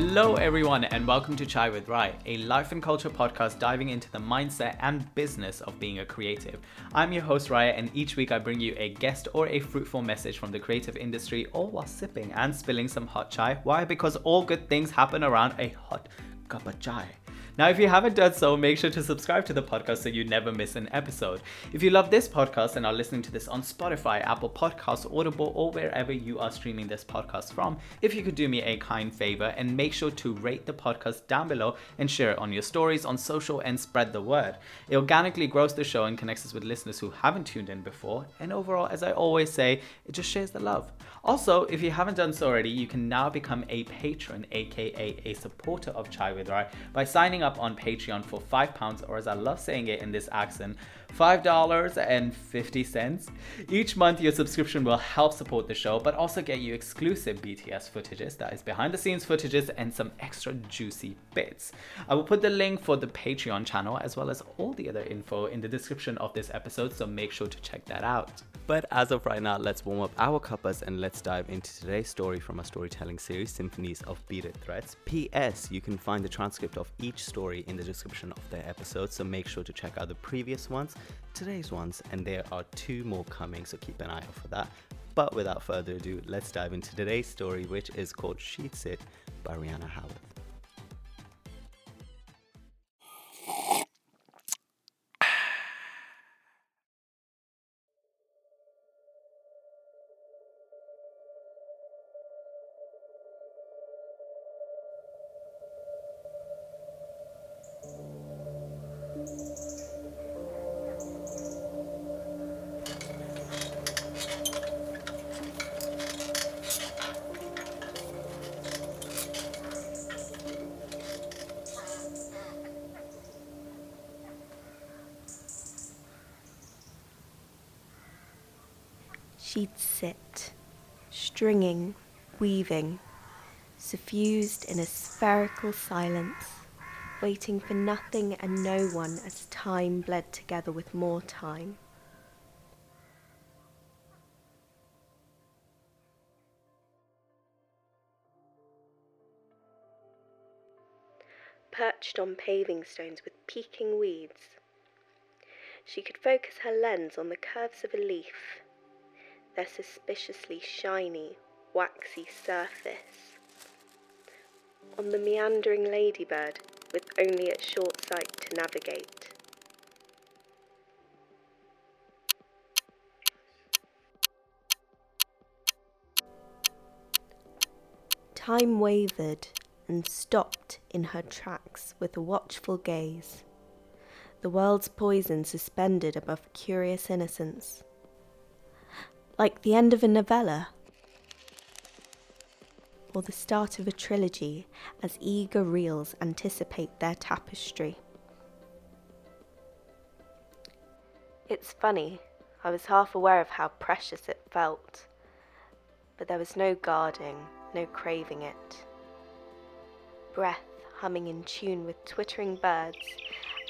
Hello, everyone, and welcome to Chai with Rai, a life and culture podcast diving into the mindset and business of being a creative. I'm your host, Raya, and each week I bring you a guest or a fruitful message from the creative industry, all while sipping and spilling some hot chai. Why? Because all good things happen around a hot cup of chai. Now, if you haven't done so, make sure to subscribe to the podcast so you never miss an episode. If you love this podcast and are listening to this on Spotify, Apple Podcasts, Audible, or wherever you are streaming this podcast from, if you could do me a kind favor and make sure to rate the podcast down below and share it on your stories, on social, and spread the word. It organically grows the show and connects us with listeners who haven't tuned in before. And overall, as I always say, it just shares the love. Also, if you haven't done so already, you can now become a patron, aka a supporter of Chai with Rai, by signing up on Patreon for £5, or as I love saying it in this accent, $5.50. Each month, your subscription will help support the show, but also get you exclusive BTS footages, that is behind the scenes footages, and some extra juicy bits. I will put the link for the Patreon channel as well as all the other info in the description of this episode, so make sure to check that out. But as of right now, let's warm up our cuppas and let's dive into today's story from our storytelling series, Symphonies of Beaded Threads. P.S. You can find the transcript of each story in the description of the episode, so make sure to check out the previous ones, today's ones, and there are two more coming, so keep an eye out for that. But without further ado, let's dive into today's story, which is called She'd Sit by Riana Howarth. She'd sit, stringing, weaving, suffused in a spherical silence, waiting for nothing and no one as time bled together with more time. Perched on paving stones with peeking weeds, she could focus her lens on the curves of a leaf their suspiciously shiny, waxy surface. On the meandering ladybird with only its short sight to navigate. Time wavered and stopped in her tracks with a watchful gaze, the world's poison suspended above curious innocence like the end of a novella or the start of a trilogy as eager reels anticipate their tapestry. It's funny, I was half aware of how precious it felt, but there was no guarding, no craving it. Breath humming in tune with twittering birds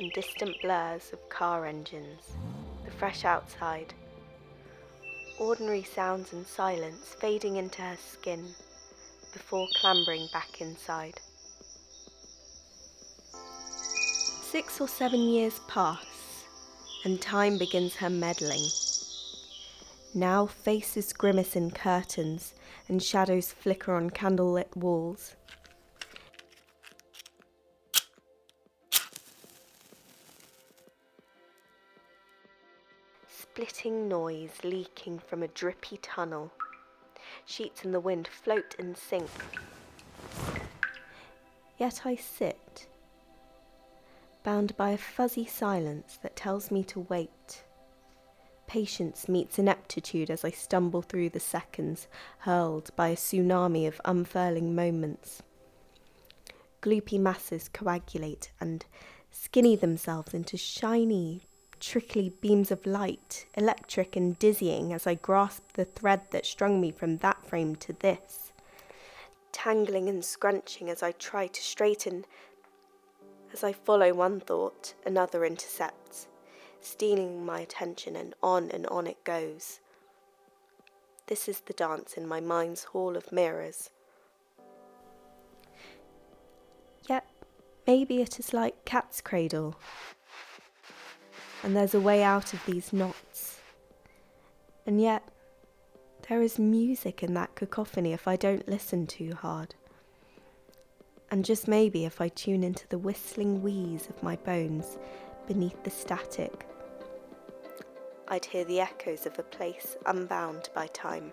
and distant blurs of car engines, the fresh outside ordinary sounds and silence fading into her skin before clambering back inside. Six or seven years pass, and time begins her meddling. Now faces grimace in curtains, and shadows flicker on candlelit walls. Splitting noise leaking from a drippy tunnel. Sheets in the wind float and sink. Yet I sit, bound by a fuzzy silence that tells me to wait. Patience meets ineptitude as I stumble through the seconds, hurled by a tsunami of unfurling moments. Gloopy masses coagulate and skinny themselves into shiny, trickly beams of light, electric and dizzying as I grasped the thread that strung me from that frame to this, tangling and scrunching as I try to straighten. As I follow one thought, another intercepts, stealing my attention, and on and on it goes. This is the dance in my mind's hall of mirrors. Yet, maybe it is like Cat's Cradle, and there's a way out of these knots. And yet, there is music in that cacophony if I don't listen too hard. And just maybe if I tune into the whistling wheeze of my bones beneath the static, I'd hear the echoes of a place unbound by time.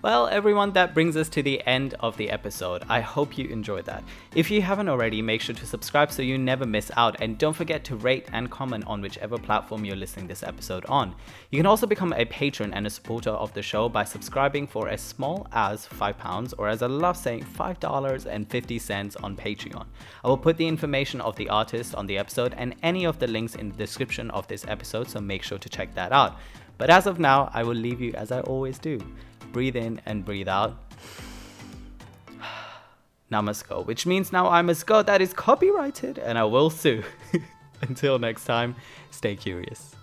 Well, everyone, that brings us to the end of the episode. I hope you enjoyed that. If you haven't already, make sure to subscribe so you never miss out, and don't forget to rate and comment on whichever platform you're listening this episode on. You can also become a patron and a supporter of the show by subscribing for as small as £5 or as I love saying, $5.50 on Patreon. I will put the information of the artist on the episode and any of the links in the description of this episode, so make sure to check that out. But as of now, I will leave you as I always do. Breathe in and breathe out. go, which means now I must go. That is copyrighted and I will sue. Until next time, stay curious.